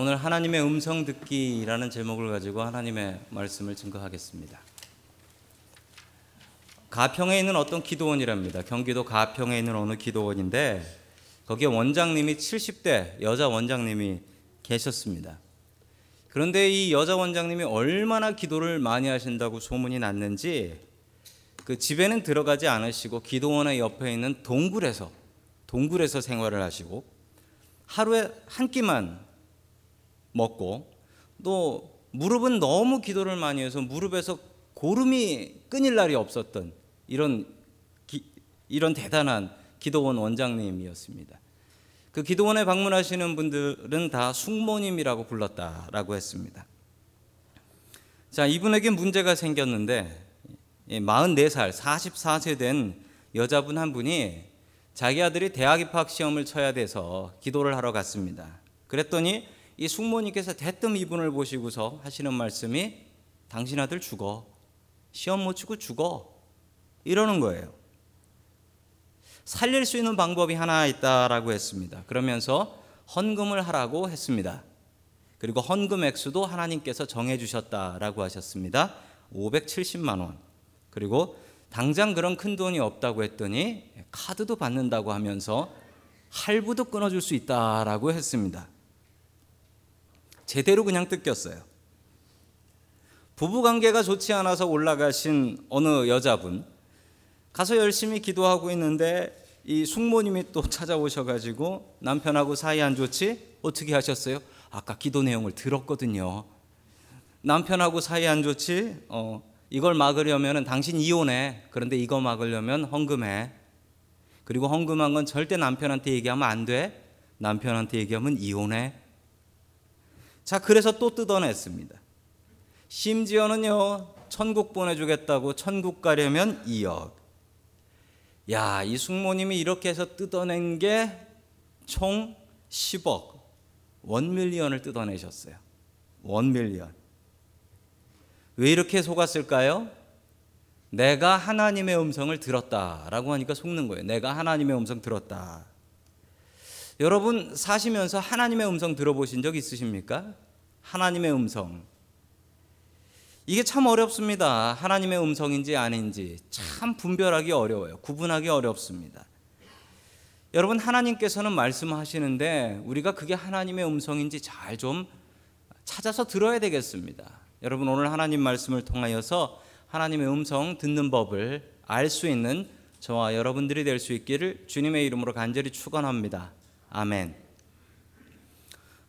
오늘 하나님의 음성 듣기라는 제목을 가지고 하나님의 말씀을 증거하겠습니다. 가평에 있는 어떤 기도원이랍니다. 경기도 가평에 있는 어느 기도원인데 거기에 원장님이 70대 여자 원장님이 계셨습니다. 그런데 이 여자 원장님이 얼마나 기도를 많이 하신다고 소문이 났는지 그 집에는 들어가지 않으시고 기도원의 옆에 있는 동굴에서 동굴에서 생활을 하시고 하루에 한 끼만 먹고 또 무릎은 너무 기도를 많이 해서 무릎에서 고름이 끊일 날이 없었던 이런 기, 이런 대단한 기도원 원장님이었습니다. 그 기도원에 방문하시는 분들은 다 숙모님이라고 불렀다라고 했습니다. 자, 이분에게 문제가 생겼는데 44살, 44세 된 여자분 한 분이 자기 아들이 대학 입학 시험을 쳐야 돼서 기도를 하러 갔습니다. 그랬더니 이 숙모님께서 대뜸 이분을 보시고서 하시는 말씀이 당신 아들 죽어. 시험 못 치고 죽어. 이러는 거예요. 살릴 수 있는 방법이 하나 있다라고 했습니다. 그러면서 헌금을 하라고 했습니다. 그리고 헌금 액수도 하나님께서 정해 주셨다라고 하셨습니다. 570만 원. 그리고 당장 그런 큰 돈이 없다고 했더니 카드도 받는다고 하면서 할부도 끊어줄 수 있다라고 했습니다. 제대로 그냥 뜯겼어요. 부부 관계가 좋지 않아서 올라가신 어느 여자분 가서 열심히 기도하고 있는데 이 숙모님이 또 찾아오셔가지고 남편하고 사이 안 좋지? 어떻게 하셨어요? 아까 기도 내용을 들었거든요. 남편하고 사이 안 좋지? 어, 이걸 막으려면 당신 이혼해. 그런데 이거 막으려면 헌금해. 그리고 헌금한 건 절대 남편한테 얘기하면 안 돼. 남편한테 얘기하면 이혼해. 자, 그래서 또 뜯어냈습니다. 심지어는요, 천국 보내주겠다고 천국 가려면 2억. 야, 이 숙모님이 이렇게 해서 뜯어낸 게 총 10억. 원밀리언을 뜯어내셨어요. 원밀리언. 왜 이렇게 속았을까요? 내가 하나님의 음성을 들었다라고 하니까 속는 거예요. 내가 하나님의 음성 들었다. 여러분 사시면서 하나님의 음성 들어보신 적 있으십니까? 하나님의 음성. 이게 참 어렵습니다. 하나님의 음성인지 아닌지 참 분별하기 어려워요. 구분하기 어렵습니다. 여러분 하나님께서는 말씀하시는데 우리가 그게 하나님의 음성인지 잘 좀 찾아서 들어야 되겠습니다. 여러분 오늘 하나님 말씀을 통하여서 하나님의 음성 듣는 법을 알 수 있는 저와 여러분들이 될 수 있기를 주님의 이름으로 간절히 축원합니다. 아멘.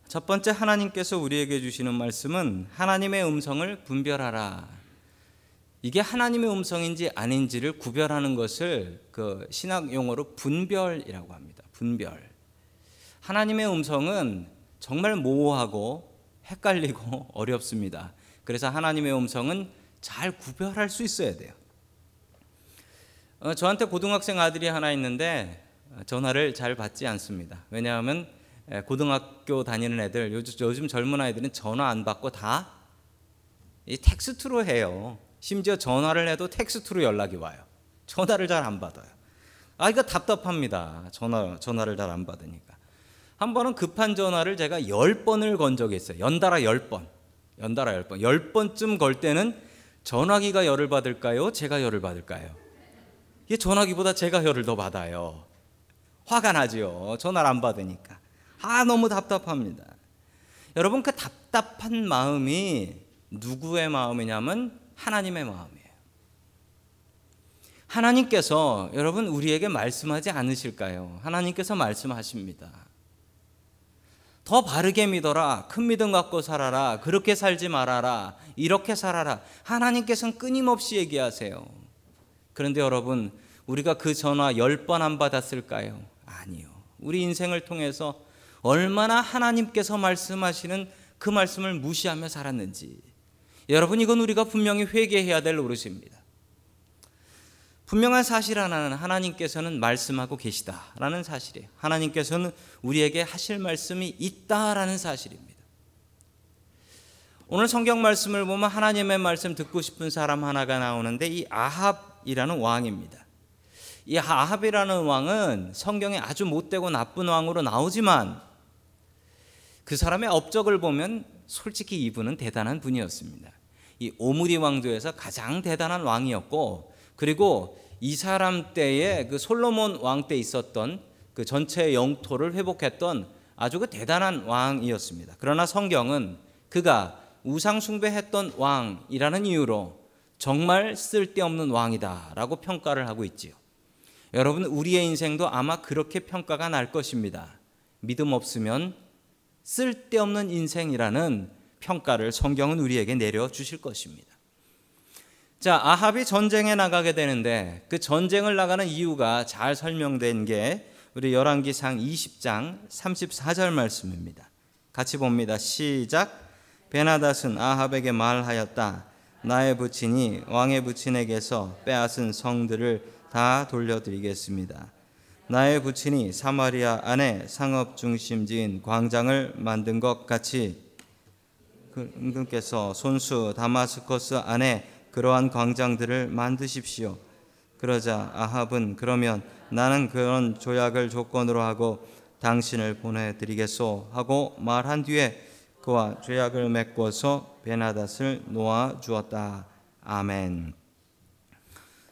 첫 번째 하나님께서 우리에게 주시는 말씀은 하나님의 음성을 분별하라. 이게 하나님의 음성인지 아닌지를 구별하는 것을 그 신학 용어로 분별이라고 합니다. 분별. 하나님의 음성은 정말 모호하고 헷갈리고 어렵습니다. 그래서 하나님의 음성은 잘 구별할 수 있어야 돼요. 어, 저한테 고등학생 아들이 하나 있는데 전화를 잘 받지 않습니다. 왜냐하면 고등학교 다니는 애들 요즘, 젊은 아이들은 전화 안 받고 다 텍스트로 해요. 심지어 전화를 해도 텍스트로 연락이 와요. 전화를 잘 안 받아요. 아 이거 답답합니다. 전화 전화를 잘 안 받으니까. 한 번은 급한 전화를 제가 열 번을 건 적이 있어요. 연달아 열 번. 연달아 열 번. 열 번쯤 걸 때는 전화기가 열을 받을까요? 제가 열을 받을까요? 이게 전화기보다 제가 열을 더 받아요. 화가 나지요. 전화를 안 받으니까. 아, 너무 답답합니다. 여러분, 그 답답한 마음이 누구의 마음이냐면 하나님의 마음이에요. 하나님께서 여러분 우리에게 말씀하지 않으실까요? 하나님께서 말씀하십니다. 더 바르게 믿어라. 큰 믿음 갖고 살아라. 그렇게 살지 말아라. 이렇게 살아라. 하나님께서는 끊임없이 얘기하세요. 그런데 여러분, 우리가 그 전화 열번안 받았을까요? 아니요. 우리 인생을 통해서 얼마나 하나님께서 말씀하시는 그 말씀을 무시하며 살았는지. 여러분, 이건 우리가 분명히 회개해야 될 노릇입니다. 분명한 사실 하나는 하나님께서는 말씀하고 계시다라는 사실이에요. 하나님께서는 우리에게 하실 말씀이 있다라는 사실입니다. 오늘 성경 말씀을 보면 하나님의 말씀 듣고 싶은 사람 하나가 나오는데 이 아합이라는 왕입니다. 이 아합이라는 왕은 성경에 아주 못되고 나쁜 왕으로 나오지만 그 사람의 업적을 보면 솔직히 이분은 대단한 분이었습니다. 이 오므리 왕조에서 가장 대단한 왕이었고 그리고 이 사람 때에 그 솔로몬 왕 때 있었던 그 전체 영토를 회복했던 아주 그 대단한 왕이었습니다. 그러나 성경은 그가 우상 숭배했던 왕이라는 이유로 정말 쓸데없는 왕이다라고 평가를 하고 있지요. 여러분 우리의 인생도 아마 그렇게 평가가 날 것입니다. 믿음 없으면 쓸데없는 인생이라는 평가를 성경은 우리에게 내려 주실 것입니다. 자, 아합이 전쟁에 나가게 되는데 그 전쟁을 나가는 이유가 잘 설명된 게 우리 열왕기상 20장 34절 말씀입니다. 같이 봅니다. 시작. 베나닷은 아합에게 말하였다. 나의 부친이 왕의 부친에게서 빼앗은 성들을 다 돌려드리겠습니다. 나의 부친이 사마리아 안에 상업 중심지인 광장을 만든 것 같이 그께서 손수 다마스커스 안에 그러한 광장들을 만드십시오. 그러자 아합은 그러면 나는 그런 조약을 조건으로 하고 당신을 보내드리겠소 하고 말한 뒤에 그와 죄악을 메꿔서 베나닷을 놓아 주었다. 아멘.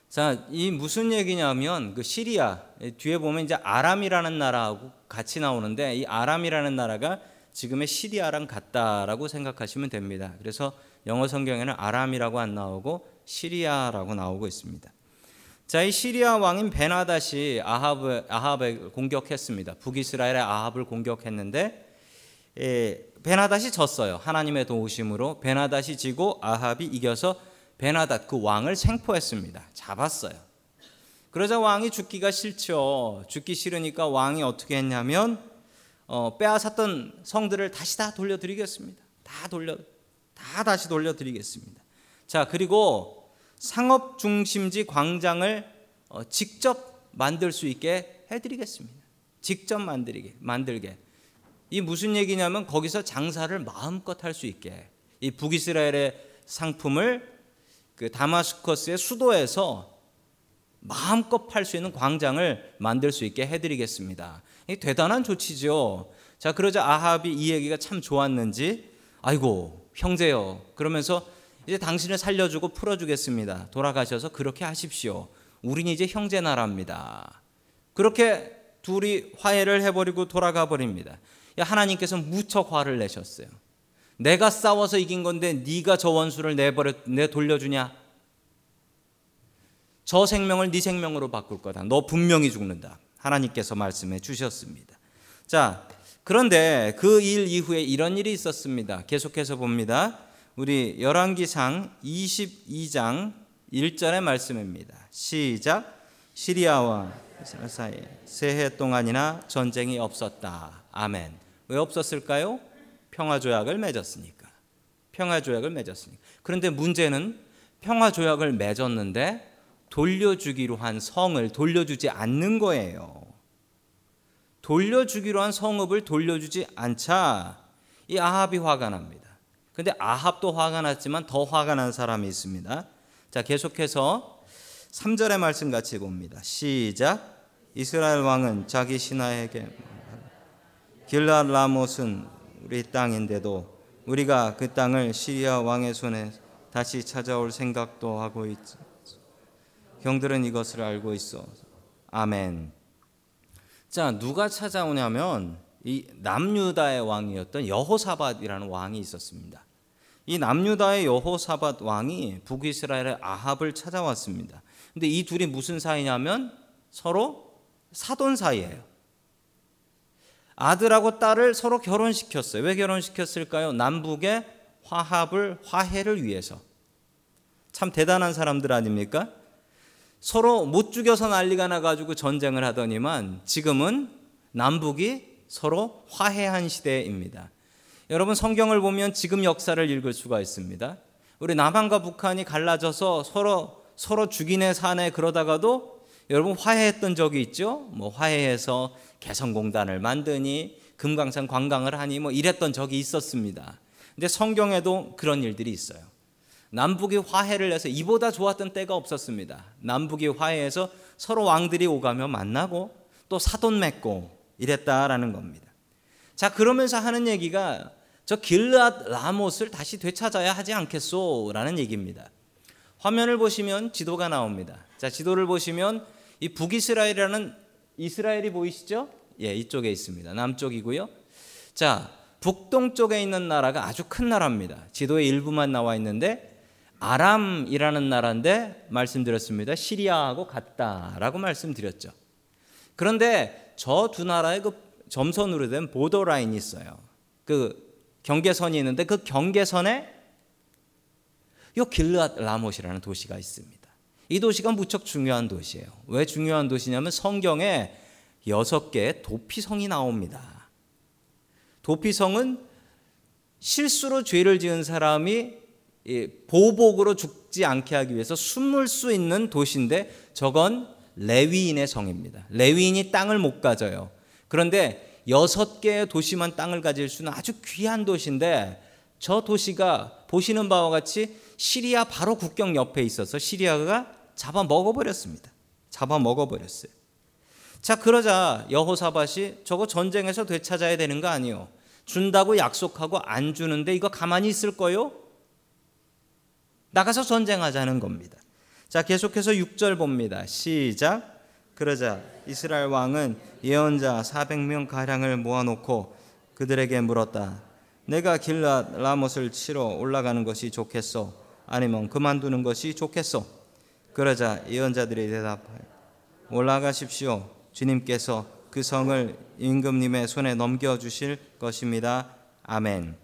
자, 이 무슨 얘기냐면 그 시리아 뒤에 보면 이제 아람이라는 나라하고 같이 나오는데 이 아람이라는 나라가 지금의 시리아랑 같다라고 생각하시면 됩니다. 그래서 영어 성경에는 아람이라고 안 나오고 시리아라고 나오고 있습니다. 자, 이 시리아 왕인 베나닷이 아합을 아합을 공격했습니다. 북이스라엘의 아합을 공격했는데 예, 베나닷이 졌어요. 하나님의 도우심으로 베나닷이 지고 아합이 이겨서 베나닷 그 왕을 생포했습니다. 잡았어요. 그러자 왕이 죽기가 싫죠. 죽기 싫으니까 왕이 어떻게 했냐면 어, 빼앗았던 성들을 다시 다 돌려드리겠습니다. 다 돌려 다 다시 돌려드리겠습니다. 자 그리고 상업 중심지 광장을 어, 직접 만들 수 있게 해드리겠습니다. 직접 만들게 만들게 이 무슨 얘기냐면 거기서 장사를 마음껏 할 수 있게 이 북이스라엘의 상품을 그 다마스커스의 수도에서 마음껏 팔 수 있는 광장을 만들 수 있게 해드리겠습니다. 이 대단한 조치죠. 자 그러자 아합이 이 얘기가 참 좋았는지 아이고 형제요 그러면서 이제 당신을 살려주고 풀어주겠습니다. 돌아가셔서 그렇게 하십시오. 우린 이제 형제 나라입니다. 그렇게 둘이 화해를 해버리고 돌아가 버립니다. 하나님께서 무척 화를 내셨어요. 내가 싸워서 이긴 건데 네가 저 원수를 내버려 내 돌려주냐? 저 생명을 네 생명으로 바꿀 거다. 너 분명히 죽는다. 하나님께서 말씀해 주셨습니다. 자, 그런데 그 일 이후에 이런 일이 있었습니다. 계속해서 봅니다. 우리 열왕기상 22장 1절의 말씀입니다. 시작. 시리아와 사이에 세 해 동안이나 전쟁이 없었다. 아멘. 왜 없었을까요? 평화 조약을 맺었으니까. 평화 조약을 맺었으니까. 그런데 문제는 평화 조약을 맺었는데 돌려주기로 한 성을 돌려주지 않는 거예요. 돌려주기로 한 성읍을 돌려주지 않자 이 아합이 화가 납니다. 근데 아합도 화가 났지만 더 화가 난 사람이 있습니다. 자, 계속해서 3절의 말씀 같이 봅니다. 시작. 이스라엘 왕은 자기 신하에게 길라 라못은 우리 땅인데도 우리가 그 땅을 시리아 왕의 손에 다시 찾아올 생각도 하고 있. 경들은 이것을 알고 있어. 아멘. 자, 누가 찾아오냐면 이 남유다의 왕이었던 여호사밧이라는 왕이 있었습니다. 이 남유다의 여호사밧 왕이 북이스라엘의 아합을 찾아왔습니다. 근데 이 둘이 무슨 사이냐면 서로 사돈 사이예요. 아들하고 딸을 서로 결혼시켰어요. 왜 결혼시켰을까요? 남북의 화합을 화해를 위해서. 참 대단한 사람들 아닙니까? 서로 못 죽여서 난리가 나가지고 전쟁을 하더니만 지금은 남북이 서로 화해한 시대입니다. 여러분 성경을 보면 지금 역사를 읽을 수가 있습니다. 우리 남한과 북한이 갈라져서 서로 서로 죽이네 사네 그러다가도 여러분 화해했던 적이 있죠? 뭐 화해해서 개성공단을 만드니 금강산 관광을 하니 뭐 이랬던 적이 있었습니다. 근데 성경에도 그런 일들이 있어요. 남북이 화해를 해서 이보다 좋았던 때가 없었습니다. 남북이 화해해서 서로 왕들이 오가며 만나고 또 사돈 맺고 이랬다라는 겁니다. 자, 그러면서 하는 얘기가 저 길르앗 라못을 다시 되찾아야 하지 않겠소라는 얘기입니다. 화면을 보시면 지도가 나옵니다. 자, 지도를 보시면 이 북이스라엘이라는 이스라엘이 보이시죠? 예, 이쪽에 있습니다. 남쪽이고요. 자, 북동쪽에 있는 나라가 아주 큰 나라입니다. 지도에 일부만 나와 있는데 아람이라는 나라인데 말씀드렸습니다. 시리아하고 같다라고 말씀드렸죠. 그런데 저 두 나라의 그 점선으로 된 보더 라인이 있어요. 그 경계선이 있는데 그 경계선에 요 길르앗 라못이라는 도시가 있습니다. 이 도시가 무척 중요한 도시예요. 왜 중요한 도시냐면 성경에 여섯 개의 도피성이 나옵니다. 도피성은 실수로 죄를 지은 사람이 보복으로 죽지 않게 하기 위해서 숨을 수 있는 도시인데 저건 레위인의 성입니다. 레위인이 땅을 못 가져요. 그런데 여섯 개의 도시만 땅을 가질 수는 아주 귀한 도시인데 저 도시가 보시는 바와 같이 시리아 바로 국경 옆에 있어서 시리아가 잡아 먹어버렸습니다. 잡아 먹어버렸어요. 자 그러자 여호사밭이 저거 전쟁에서 되찾아야 되는 거 아니요? 준다고 약속하고 안 주는데 이거 가만히 있을 거요? 나가서 전쟁하자는 겁니다. 자 계속해서 6절 봅니다. 시작. 그러자 이스라엘 왕은 예언자 400명 가량을 모아놓고 그들에게 물었다. 내가 길라 라못을 치러 올라가는 것이 좋겠소? 아니면 그만두는 것이 좋겠소? 그러자 예언자들이 대답하여 올라가십시오. 주님께서 그 성을 임금님의 손에 넘겨 주실 것입니다. 아멘.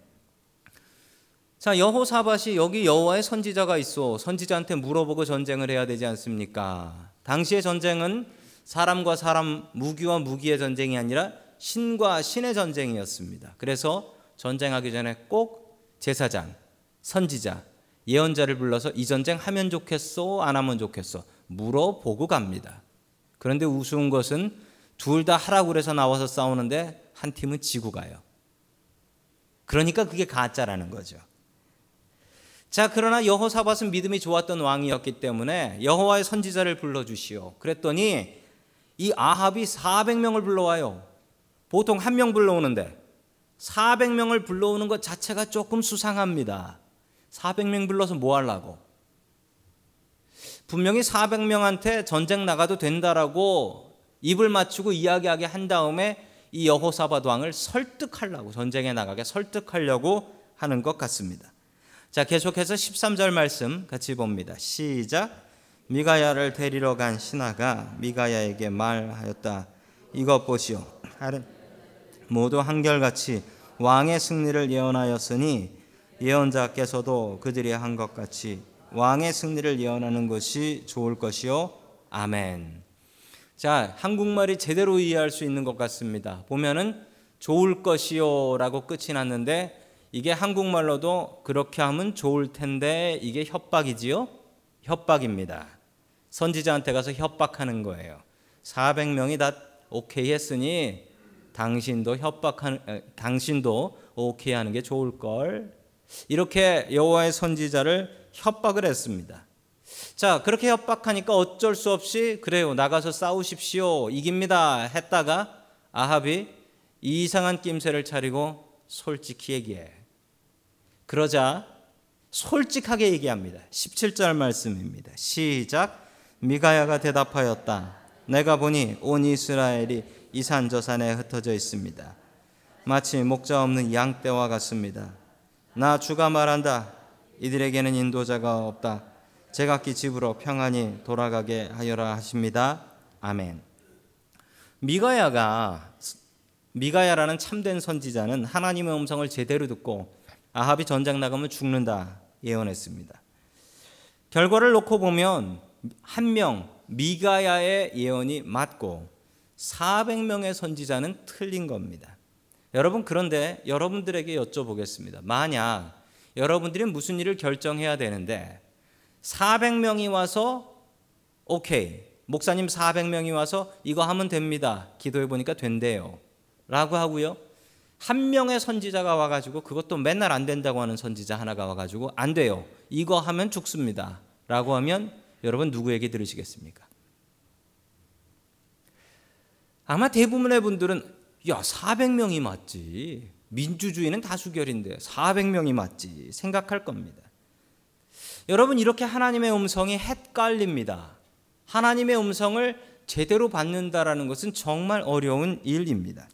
자 여호사밧이 여기 여호와의 선지자가 있어 선지자한테 물어보고 전쟁을 해야 되지 않습니까? 당시의 전쟁은 사람과 사람, 무기와 무기의 전쟁이 아니라 신과 신의 전쟁이었습니다. 그래서 전쟁하기 전에 꼭 제사장, 선지자, 예언자를 불러서 이 전쟁 하면 좋겠소, 안 하면 좋겠소 물어보고 갑니다. 그런데 우스운 것은 둘 다 하라고 그래서 나와서 싸우는데 한 팀은 지고 가요. 그러니까 그게 가짜라는 거죠. 자, 그러나 여호사밧은 믿음이 좋았던 왕이었기 때문에 여호와의 선지자를 불러 주시오. 그랬더니 이 아합이 400명을 불러와요. 보통 한 명 불러오는데 400명을 불러오는 것 자체가 조금 수상합니다. 400명 불러서 뭐 하려고? 분명히 400명한테 전쟁 나가도 된다라고 입을 맞추고 이야기하게 한 다음에 이 여호사밧 왕을 설득하려고 전쟁에 나가게 설득하려고 하는 것 같습니다. 자, 계속해서 13절 말씀 같이 봅니다. 시작. 미가야를 데리러 간 신하가 미가야에게 말하였다. 이것 보시오. 모두 한결같이 왕의 승리를 예언하였으니 예언자께서도 그들이 한 것 같이 왕의 승리를 예언하는 것이 좋을 것이요. 아멘. 자, 한국말이 제대로 이해할 수 있는 것 같습니다. 보면은 좋을 것이요라고 끝이 났는데 이게 한국말로도 그렇게 하면 좋을 텐데 이게 협박이지요? 협박입니다. 선지자한테 가서 협박하는 거예요. 400명이 다 오케이 했으니 당신도 협박하는 당신도 오케이 하는 게 좋을 걸. 이렇게 여호와의 선지자를 협박을 했습니다. 자, 그렇게 협박하니까 어쩔 수 없이 그래요. 나가서 싸우십시오. 이깁니다. 했다가 아합이 이상한 낌새를 차리고 솔직히 얘기해. 그러자 솔직하게 얘기합니다. 17절 말씀입니다. 시작. 미가야가 대답하였다. 내가 보니 온 이스라엘이 이산 저산에 흩어져 있습니다. 마치 목자 없는 양떼와 같습니다. 나 주가 말한다. 이들에게는 인도자가 없다. 제각기 집으로 평안히 돌아가게 하여라 하십니다. 아멘. 미가야가 미가야라는 참된 선지자는 하나님의 음성을 제대로 듣고 아합이 전장 나가면 죽는다 예언했습니다. 결과를 놓고 보면 한 명 미가야의 예언이 맞고 400명의 선지자는 틀린 겁니다. 여러분 그런데 여러분들에게 여쭤보겠습니다. 만약 여러분들이 무슨 일을 결정해야 되는데 400명이 와서 오케이 목사님 400명이 와서 이거 하면 됩니다. 기도해 보니까 된대요. 라고 하고요. 한 명의 선지자가 와 가지고 그것도 맨날 안 된다고 하는 선지자 하나가 와 가지고 안 돼요. 이거 하면 죽습니다. 라고 하면 여러분 누구에게 들으시겠습니까? 아마 대부분의 분들은 야, 400명이 맞지. 민주주의는 다수결인데 400명이 맞지. 생각할 겁니다. 여러분, 이렇게 하나님의 음성이 헷갈립니다. 하나님의 음성을 제대로 받는다라는 것은 정말 어려운 일입니다.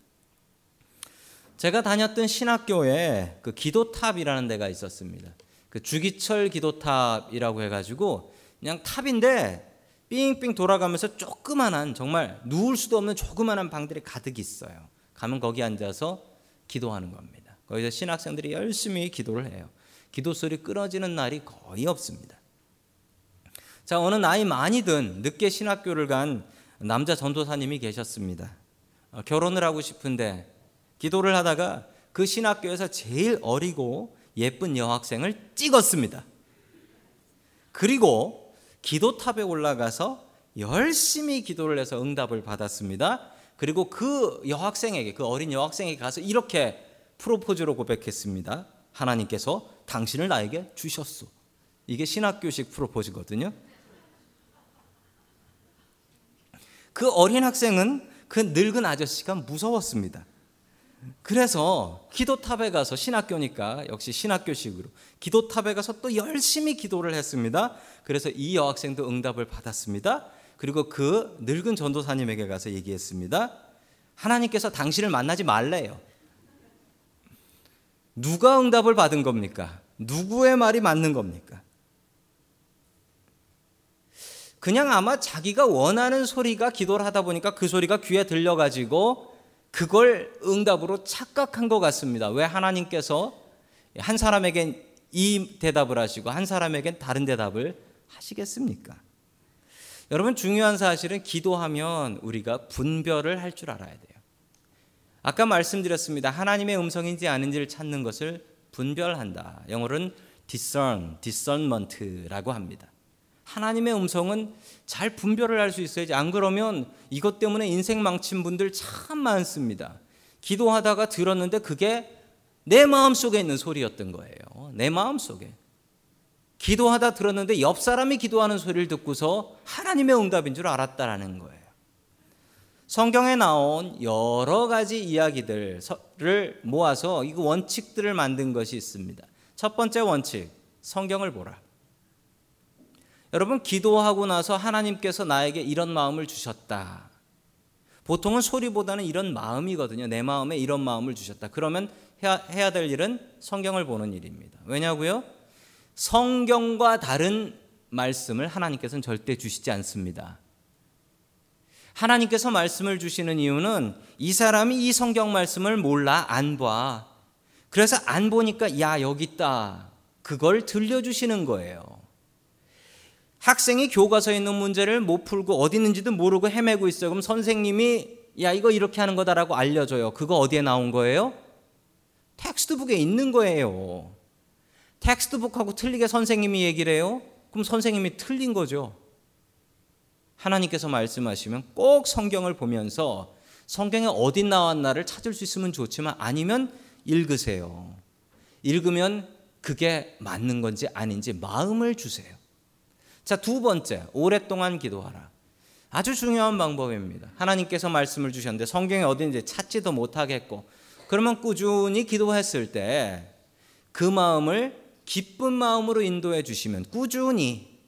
제가 다녔던 신학교에 그 기도탑이라는 데가 있었습니다. 그 주기철 기도탑이라고 해가지고 그냥 탑인데 삥삥 돌아가면서 조그만한 정말 누울 수도 없는 조그만한 방들이 가득 있어요. 가면 거기 앉아서 기도하는 겁니다. 거기서 신학생들이 열심히 기도를 해요. 기도 소리 끊어지는 날이 거의 없습니다. 자, 어느 나이 많이 든 늦게 신학교를 간 남자 전도사님이 계셨습니다. 어, 결혼을 하고 싶은데 기도를 하다가 그 신학교에서 제일 어리고 예쁜 여학생을 찍었습니다. 그리고 기도탑에 올라가서 열심히 기도를 해서 응답을 받았습니다. 그리고 그 여학생에게 그 어린 여학생에게 가서 이렇게 프로포즈로 고백했습니다. 하나님께서 당신을 나에게 주셨소. 이게 신학교식 프로포즈거든요. 그 어린 학생은 그 늙은 아저씨가 무서웠습니다. 그래서 기도탑에 가서 신학교니까 역시 신학교식으로 기도탑에 가서 또 열심히 기도를 했습니다. 그래서 이 여학생도 응답을 받았습니다. 그리고 그 늙은 전도사님에게 가서 얘기했습니다. 하나님께서 당신을 만나지 말래요. 누가 응답을 받은 겁니까? 누구의 말이 맞는 겁니까? 그냥 아마 자기가 원하는 소리가 기도를 하다 보니까 그 소리가 귀에 들려가지고 그걸 응답으로 착각한 것 같습니다. 왜 하나님께서 한 사람에겐 이 대답을 하시고 한 사람에겐 다른 대답을 하시겠습니까? 여러분 중요한 사실은 기도하면 우리가 분별을 할 줄 알아야 돼요. 아까 말씀드렸습니다. 하나님의 음성인지 아닌지를 찾는 것을 분별한다. 영어로는 discern, discernment라고 합니다. 하나님의 음성은 잘 분별을 할 수 있어야지. 안 그러면 이것 때문에 인생 망친 분들 참 많습니다. 기도하다가 들었는데 그게 내 마음 속에 있는 소리였던 거예요. 내 마음 속에. 기도하다 들었는데 옆 사람이 기도하는 소리를 듣고서 하나님의 응답인 줄 알았다라는 거예요. 성경에 나온 여러 가지 이야기들을 모아서 이 원칙들을 만든 것이 있습니다. 첫 번째 원칙, 성경을 보라. 여러분 기도하고 나서 하나님께서 나에게 이런 마음을 주셨다. 보통은 소리보다는 이런 마음이거든요. 내 마음에 이런 마음을 주셨다. 그러면 해야, 해야 될 일은 성경을 보는 일입니다. 왜냐고요? 성경과 다른 말씀을 하나님께서는 절대 주시지 않습니다. 하나님께서 말씀을 주시는 이유는 이 사람이 이 성경 말씀을 몰라 안 봐. 그래서 안 보니까 야 여기 있다. 그걸 들려주시는 거예요. 학생이 교과서에 있는 문제를 못 풀고 어디 있는지도 모르고 헤매고 있어요. 그럼 선생님이 야 이거 이렇게 하는 거다라고 알려줘요. 그거 어디에 나온 거예요? 텍스트북에 있는 거예요. 텍스트북하고 틀리게 선생님이 얘기를 해요. 그럼 선생님이 틀린 거죠. 하나님께서 말씀하시면 꼭 성경을 보면서 성경에 어디 나왔나를 찾을 수 있으면 좋지만 아니면 읽으세요. 읽으면 그게 맞는 건지 아닌지 마음을 주세요. 자, 두 번째, 오랫동안 기도하라. 아주 중요한 방법입니다. 하나님께서 말씀을 주셨는데 성경에 어딘지 찾지도 못하겠고, 그러면 꾸준히 기도했을 때 그 마음을 기쁜 마음으로 인도해 주시면 꾸준히,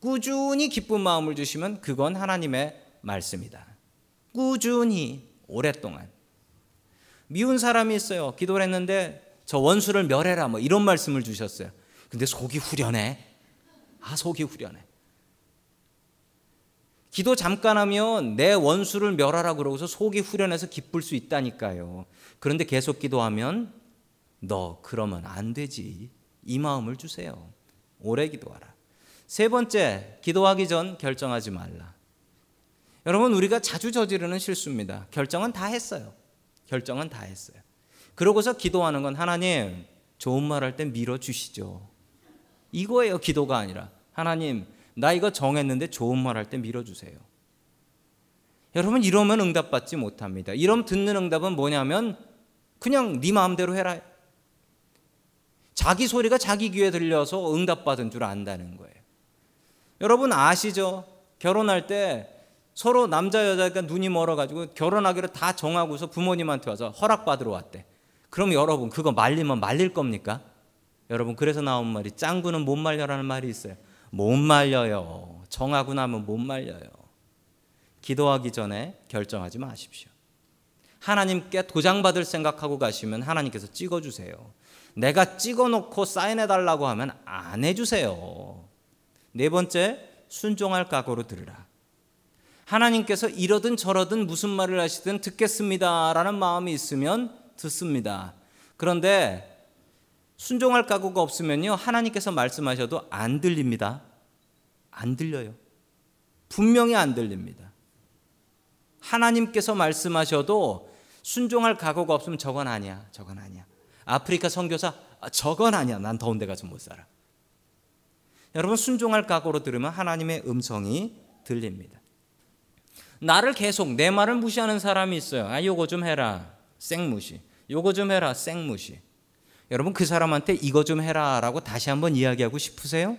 꾸준히 기쁜 마음을 주시면 그건 하나님의 말씀이다. 꾸준히, 오랫동안. 미운 사람이 있어요. 기도를 했는데 저 원수를 멸해라 뭐 이런 말씀을 주셨어요. 근데 속이 후련해. 아, 속이 후련해. 기도 잠깐 하면 내 원수를 멸하라 그러고서 속이 후련해서 기쁠 수 있다니까요. 그런데 계속 기도하면 너 그러면 안 되지. 이 마음을 주세요. 오래 기도하라. 세 번째, 기도하기 전 결정하지 말라. 여러분, 우리가 자주 저지르는 실수입니다. 결정은 다 했어요. 결정은 다 했어요. 그러고서 기도하는 건 하나님, 좋은 말할땐 밀어 주시죠. 이거예요, 기도가 아니라. 하나님, 나 이거 정했는데 좋은 말 할 때 밀어주세요. 여러분, 이러면 응답받지 못합니다. 이러면 듣는 응답은 뭐냐면, 그냥 네 마음대로 해라. 자기 소리가 자기 귀에 들려서 응답받은 줄 안다는 거예요. 여러분 아시죠? 결혼할 때 서로 남자 여자가 눈이 멀어가지고 결혼하기로 다 정하고서 부모님한테 와서 허락받으러 왔대. 그럼 여러분 그거 말리면 말릴 겁니까? 여러분 그래서 나온 말이 짱구는 못 말려라는 말이 있어요. 못 말려요. 정하고 나면 못 말려요. 기도하기 전에 결정하지 마십시오. 하나님께 도장 받을 생각하고 가시면 하나님께서 찍어 주세요. 내가 찍어 놓고 사인해 달라고 하면 안 해 주세요. 네 번째 순종할 각오로 들으라. 하나님께서 이러든 저러든 무슨 말을 하시든 듣겠습니다라는 마음이 있으면 듣습니다. 그런데 순종할 각오가 없으면요. 하나님께서 말씀하셔도 안 들립니다. 안 들려요. 분명히 안 들립니다. 하나님께서 말씀하셔도 순종할 각오가 없으면 저건 아니야. 저건 아니야. 아프리카 선교사 아, 저건 아니야. 난 더운 데 가서 못 살아. 여러분 순종할 각오로 들으면 하나님의 음성이 들립니다. 나를 계속 내 말을 무시하는 사람이 있어요. 아 요거 좀 해라. 생무시. 요거 좀 해라. 생무시. 여러분 그 사람한테 이거 좀 해라라고 다시 한번 이야기하고 싶으세요?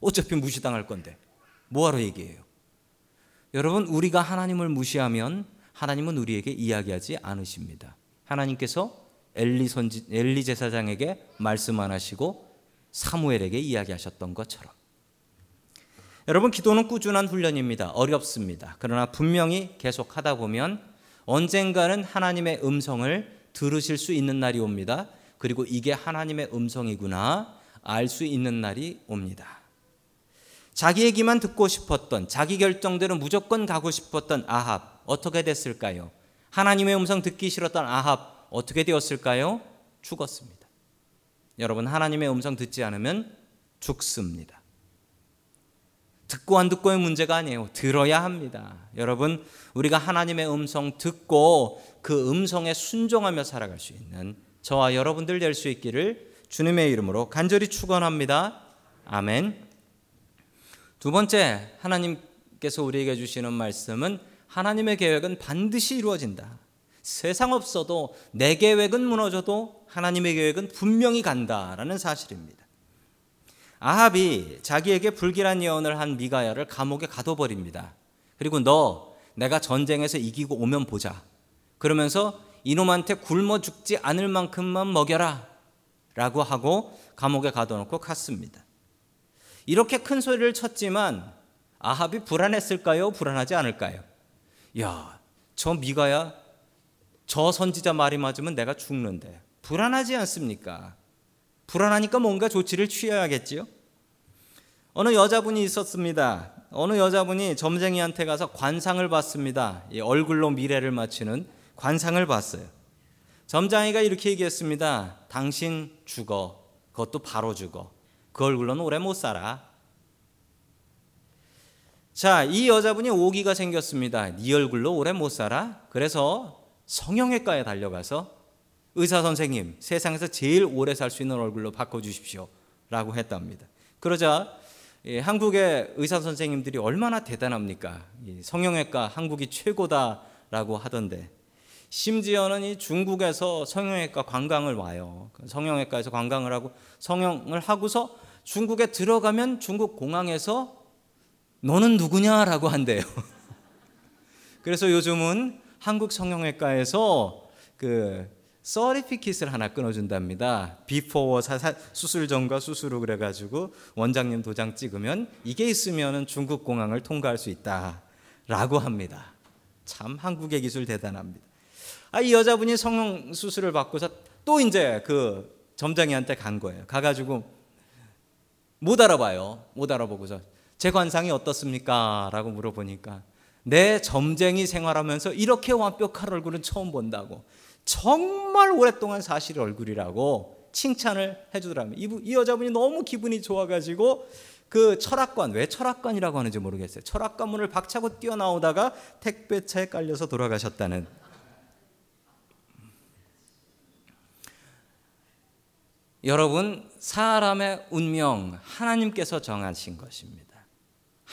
어차피 무시당할 건데 뭐하러 얘기해요? 여러분 우리가 하나님을 무시하면 하나님은 우리에게 이야기하지 않으십니다. 하나님께서 엘리 선지 엘리 제사장에게 말씀 안 하시고 사무엘에게 이야기하셨던 것처럼 여러분 기도는 꾸준한 훈련입니다. 어렵습니다. 그러나 분명히 계속 하다 보면 언젠가는 하나님의 음성을 들으실 수 있는 날이 옵니다. 그리고 이게 하나님의 음성이구나 알 수 있는 날이 옵니다. 자기 얘기만 듣고 싶었던 자기 결정대로 무조건 가고 싶었던 아합 어떻게 됐을까요? 하나님의 음성 듣기 싫었던 아합 어떻게 되었을까요? 죽었습니다. 여러분 하나님의 음성 듣지 않으면 죽습니다. 듣고 안 듣고의 문제가 아니에요. 들어야 합니다. 여러분 우리가 하나님의 음성 듣고 그 음성에 순종하며 살아갈 수 있는 저와 여러분들 될 수 있기를 주님의 이름으로 간절히 축원합니다. 아멘. 두 번째 하나님께서 우리에게 주시는 말씀은 하나님의 계획은 반드시 이루어진다. 세상 없어도 내 계획은 무너져도 하나님의 계획은 분명히 간다라는 사실입니다. 아합이 자기에게 불길한 예언을 한 미가야를 감옥에 가둬버립니다. 그리고 너 내가 전쟁에서 이기고 오면 보자. 그러면서 이놈한테 굶어 죽지 않을 만큼만 먹여라. 라고 하고 감옥에 가둬놓고 갔습니다. 이렇게 큰 소리를 쳤지만 아합이 불안했을까요? 불안하지 않을까요? 야, 저 미가야, 저 선지자 말이 맞으면 내가 죽는데. 불안하지 않습니까? 불안하니까 뭔가 조치를 취해야겠지요? 어느 여자분이 있었습니다. 어느 여자분이 점쟁이한테 가서 관상을 받습니다. 얼굴로 미래를 맞추는 관상을 봤어요. 점장이가 이렇게 얘기했습니다. 당신 죽어. 그것도 바로 죽어. 그 얼굴로는 오래 못 살아. 자, 이 여자분이 오기가 생겼습니다. 네 얼굴로 오래 못 살아? 그래서 성형외과에 달려가서 의사 선생님, 세상에서 제일 오래 살 수 있는 얼굴로 바꿔 주십시오. 라고 했답니다. 그러자 예, 한국의 의사 선생님들이 얼마나 대단합니까? 성형외과 한국이 최고다라고 하던데 심지어는 이 중국에서 성형외과 관광을 와요. 성형외과에서 관광을 하고 성형을 하고서 중국에 들어가면 중국 공항에서 너는 누구냐라고 한대요. 그래서 요즘은 한국 성형외과에서 그 certificate을 하나 끊어준답니다. before 수술 전과 수술 후 그래가지고 원장님 도장 찍으면 이게 있으면 중국 공항을 통과할 수 있다라고 합니다. 참 한국의 기술 대단합니다. 아, 이 여자분이 성형 수술을 받고서 또 이제 그 점장이한테 간 거예요. 가가지고 못 알아봐요. 못 알아보고서 제 관상이 어떻습니까? 라고 물어보니까 내 점쟁이 생활하면서 이렇게 완벽한 얼굴은 처음 본다고 정말 오랫동안 사실 얼굴이라고 칭찬을 해주더라고요. 이, 이 여자분이 너무 기분이 좋아가지고 그 철학관 왜 철학관이라고 하는지 모르겠어요. 철학관 문을 박차고 뛰어나오다가 택배차에 깔려서 돌아가셨다는 여러분, 사람의 운명 하나님께서 정하신 것입니다.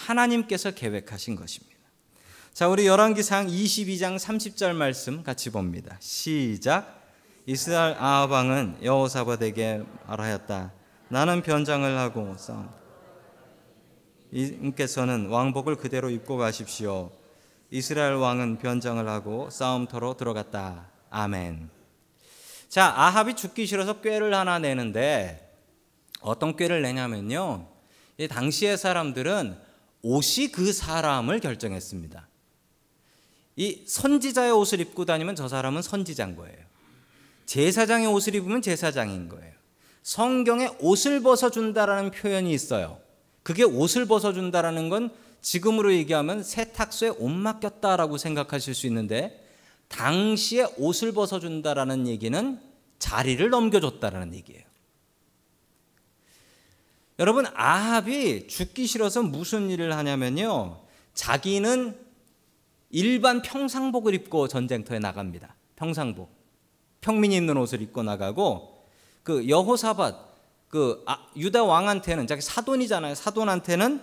하나님께서 계획하신 것입니다. 자, 우리 열왕기상 22장 30절 말씀 같이 봅니다. 시작. 이스라엘 아합왕은 여호사밧에게 말하였다. 나는 변장을 하고 싸움. 이께서는 왕복을 그대로 입고 가십시오. 이스라엘 왕은 변장을 하고 싸움터로 들어갔다. 아멘. 자, 아합이 죽기 싫어서 꾀를 하나 내는데 어떤 꾀를 내냐면요. 이 당시의 사람들은 옷이 그 사람을 결정했습니다. 이 선지자의 옷을 입고 다니면 저 사람은 선지자인 거예요. 제사장의 옷을 입으면 제사장인 거예요. 성경에 옷을 벗어준다라는 표현이 있어요. 그게 옷을 벗어준다라는 건 지금으로 얘기하면 세탁소에 옷 맡겼다라고 생각하실 수 있는데 당시에 옷을 벗어준다라는 얘기는 자리를 넘겨줬다라는 얘기예요. 여러분 아합이 죽기 싫어서 무슨 일을 하냐면요. 자기는 일반 평상복을 입고 전쟁터에 나갑니다. 평상복. 평민이 입는 옷을 입고 나가고 그 여호사밧 그 아, 유다 왕한테는 자기 사돈이잖아요. 사돈한테는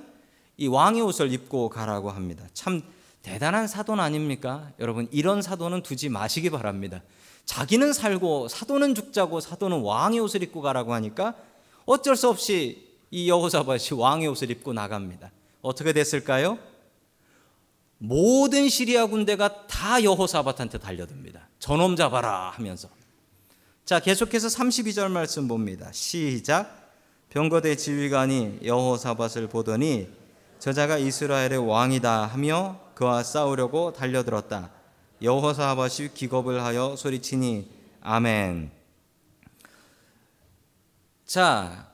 이 왕의 옷을 입고 가라고 합니다. 참 대단한 사돈 아닙니까? 여러분 이런 사돈은 두지 마시기 바랍니다. 자기는 살고 사돈은 죽자고 사돈은 왕의 옷을 입고 가라고 하니까 어쩔 수 없이 이 여호사밧이 왕의 옷을 입고 나갑니다. 어떻게 됐을까요? 모든 시리아 군대가 다 여호사밧한테 달려듭니다. 저놈 잡아라 하면서. 자, 계속해서 32절 말씀 봅니다. 시작. 병거대 지휘관이 여호사밧을 보더니 저자가 이스라엘의 왕이다 하며 그와 싸우려고 달려들었다. 여호사밧이 기겁을 하여 소리치니 아멘. 자,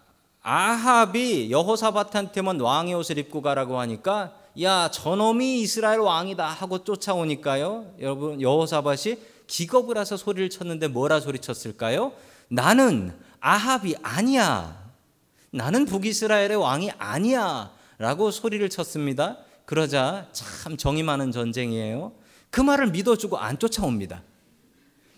아합이 여호사밧한테만 왕의 옷을 입고 가라고 하니까 야 저놈이 이스라엘 왕이다 하고 쫓아오니까요. 여러분 여호사밧이 기겁을 해서 소리를 쳤는데 뭐라 소리쳤을까요? 나는 아합이 아니야. 나는 북이스라엘의 왕이 아니야. 라고 소리를 쳤습니다. 그러자 참 정이 많은 전쟁이에요. 그 말을 믿어주고 안 쫓아옵니다.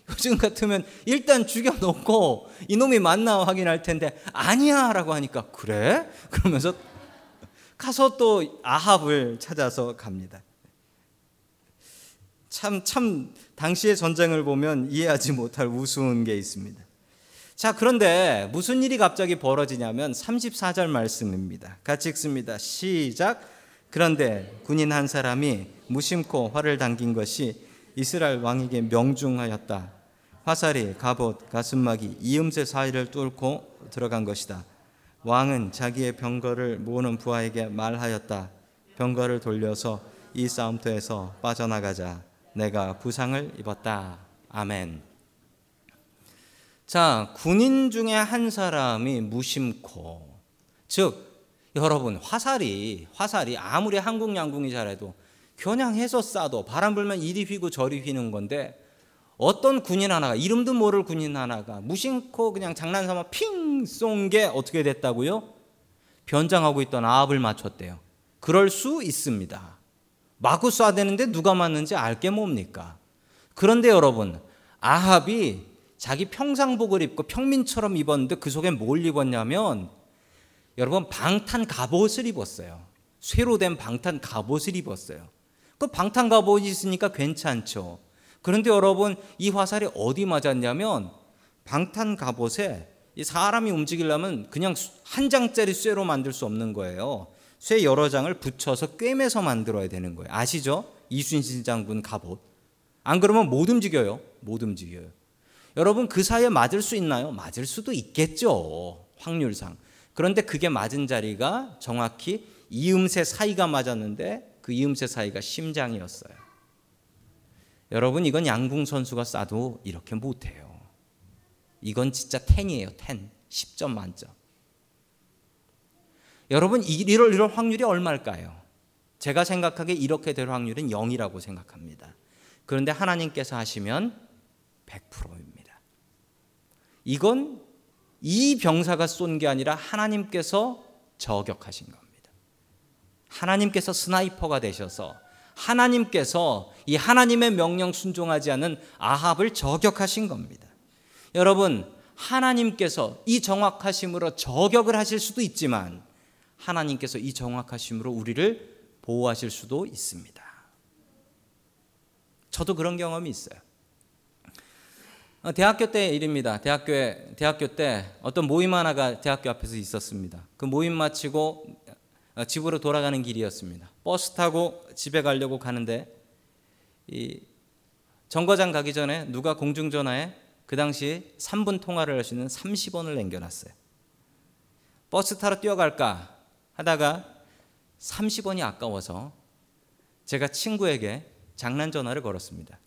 요즘 같으면 일단 죽여놓고 이놈이 맞나 확인할 텐데 아니야 라고 하니까 그래? 그러면서 가서 또 아합을 찾아서 갑니다. 참, 참, 당시의 전쟁을 보면 이해하지 못할 우스운 게 있습니다. 자, 그런데 무슨 일이 갑자기 벌어지냐면 34절 말씀입니다. 같이 읽습니다. 시작. 그런데 군인 한 사람이 무심코 활을 당긴 것이 이스라엘 왕에게 명중하였다. 화살이 갑옷, 가슴막이, 이음새 사이를 뚫고 들어간 것이다. 왕은 자기의 병거를 모으는 부하에게 말하였다. 병거를 돌려서 이 싸움터에서 빠져나가자. 내가 부상을 입었다. 아멘. 자, 군인 중에 한 사람이 무심코, 즉, 여러분, 화살이, 화살이 아무리 한국 양궁이 잘해도 겨냥해서 쏴도 바람 불면 이리 휘고 저리 휘는 건데 어떤 군인 하나가 이름도 모를 군인 하나가 무심코 그냥 장난삼아 핑 쏜 게 어떻게 됐다고요? 변장하고 있던 아합을 맞췄대요. 그럴 수 있습니다. 마구 쏴대는데 누가 맞는지 알게 뭡니까? 그런데 여러분, 아합이 자기 평상복을 입고 평민처럼 입었는데 그 속에 뭘 입었냐면 여러분 방탄 갑옷을 입었어요. 쇠로 된 방탄 갑옷을 입었어요. 그 방탄 갑옷이 있으니까 괜찮죠. 그런데 여러분 이 화살이 어디 맞았냐면 방탄 갑옷에 이 사람이 움직이려면 그냥 한 장짜리 쇠로 만들 수 없는 거예요. 쇠 여러 장을 붙여서 꿰매서 만들어야 되는 거예요. 아시죠? 이순신 장군 갑옷. 안 그러면 못 움직여요. 못 움직여요. 여러분 그 사이에 맞을 수 있나요? 맞을 수도 있겠죠. 확률상. 그런데 그게 맞은 자리가 정확히 이음새 사이가 맞았는데 그 이음새 사이가 심장이었어요. 여러분 이건 양궁 선수가 쏴도 이렇게 못해요. 이건 진짜 10이에요. 10. 10점 만점. 여러분 이럴 이럴 확률이 얼마일까요? 제가 생각하기에 이렇게 될 확률은 0이라고 생각합니다. 그런데 하나님께서 하시면 100%입니다. 이건 이 병사가 쏜 게 아니라 하나님께서 저격하신 겁니다. 하나님께서 sniper가 되셔서 하나님께서 이 하나님의 명령 순종하지 않는 아합을 저격하신 겁니다. 여러분, 하나님께서 이 정확하심으로 저격을 하실 수도 있지만 하나님께서 이 정확하심으로 우리를 보호하실 수도 있습니다. 저도 그런 경험이 있어요. 어, 대학교 때 일입니다. 대학교에 대학교 때 어떤 모임 하나가 대학교 앞에서 있었습니다. 그 모임 마치고 어, 집으로 돌아가는 길이었습니다. 버스 타고 집에 가려고 가는데 이 정거장 가기 전에 누가 공중전화에 그 당시 3분 통화를 할 수 있는 30원을 남겨놨어요. 버스 타러 뛰어갈까 하다가 30원이 아까워서 제가 친구에게 장난 전화를 걸었습니다.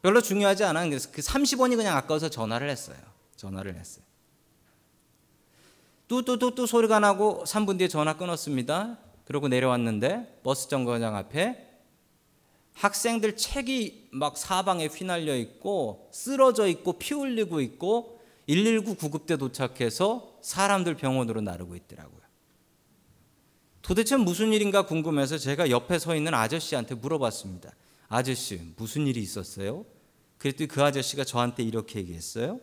별로 중요하지. 그래서 그 30원이 그냥 아까워서 전화를 했어요. 전화를 했어요. 뚜뚜뚜뚜 소리가 나고 3분 뒤에 전화 끊었습니다. 그러고 내려왔는데 버스 정거장 앞에 학생들 책이 막 사방에 휘날려 있고 쓰러져 있고 피 흘리고 있고 119 구급대 도착해서 사람들 병원으로 나르고 있더라고요. 도대체 무슨 일인가 궁금해서 제가 옆에 서 있는 아저씨한테 물어봤습니다. 아저씨, 무슨 일이 있었어요? 그랬더니 그 아저씨가 저한테 이렇게 얘기했어요.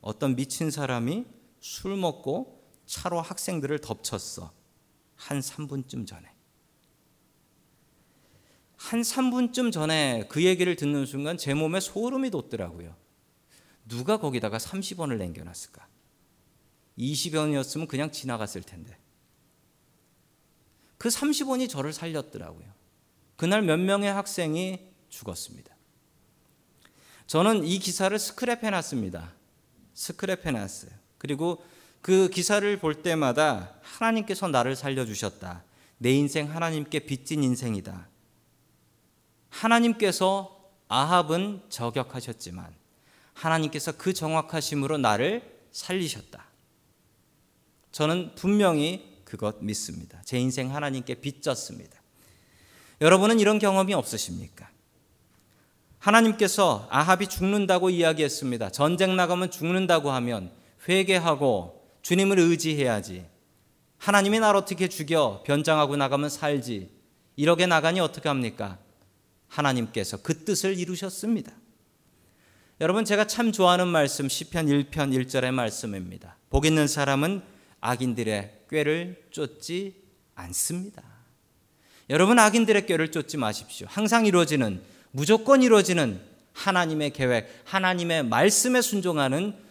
어떤 미친 사람이 술 먹고 차로 학생들을 덮쳤어. 한 3분쯤 전에. 한 3분쯤 전에 그 얘기를 듣는 순간 제 몸에 소름이 돋더라고요. 누가 거기다가 30원을 남겨놨을까? 20원이었으면 그냥 지나갔을 텐데. 그 30원이 저를 살렸더라고요. 그날 몇 명의 학생이 죽었습니다. 저는 이 기사를 스크랩 해놨습니다. 스크랩 해놨어요. 그리고 그 기사를 볼 때마다 하나님께서 나를 살려주셨다. 내 인생 하나님께 빚진 인생이다. 하나님께서 아합은 저격하셨지만 하나님께서 그 정확하심으로 나를 살리셨다. 저는 분명히 그것 믿습니다. 제 인생 하나님께 빚졌습니다. 여러분은 이런 경험이 없으십니까? 하나님께서 아합이 죽는다고 이야기했습니다. 전쟁 나가면 죽는다고 하면 회개하고 주님을 의지해야지. 하나님이 날 어떻게 죽여 변장하고 나가면 살지. 이렇게 나가니 어떻게 합니까? 하나님께서 그 뜻을 이루셨습니다. 여러분 제가 참 좋아하는 말씀 시편 1편 1절의 말씀입니다. 복 있는 사람은 악인들의 꾀를 쫓지 않습니다. 여러분 악인들의 꾀를 쫓지 마십시오. 항상 이루어지는 무조건 이루어지는 하나님의 계획, 하나님의 말씀에 순종하는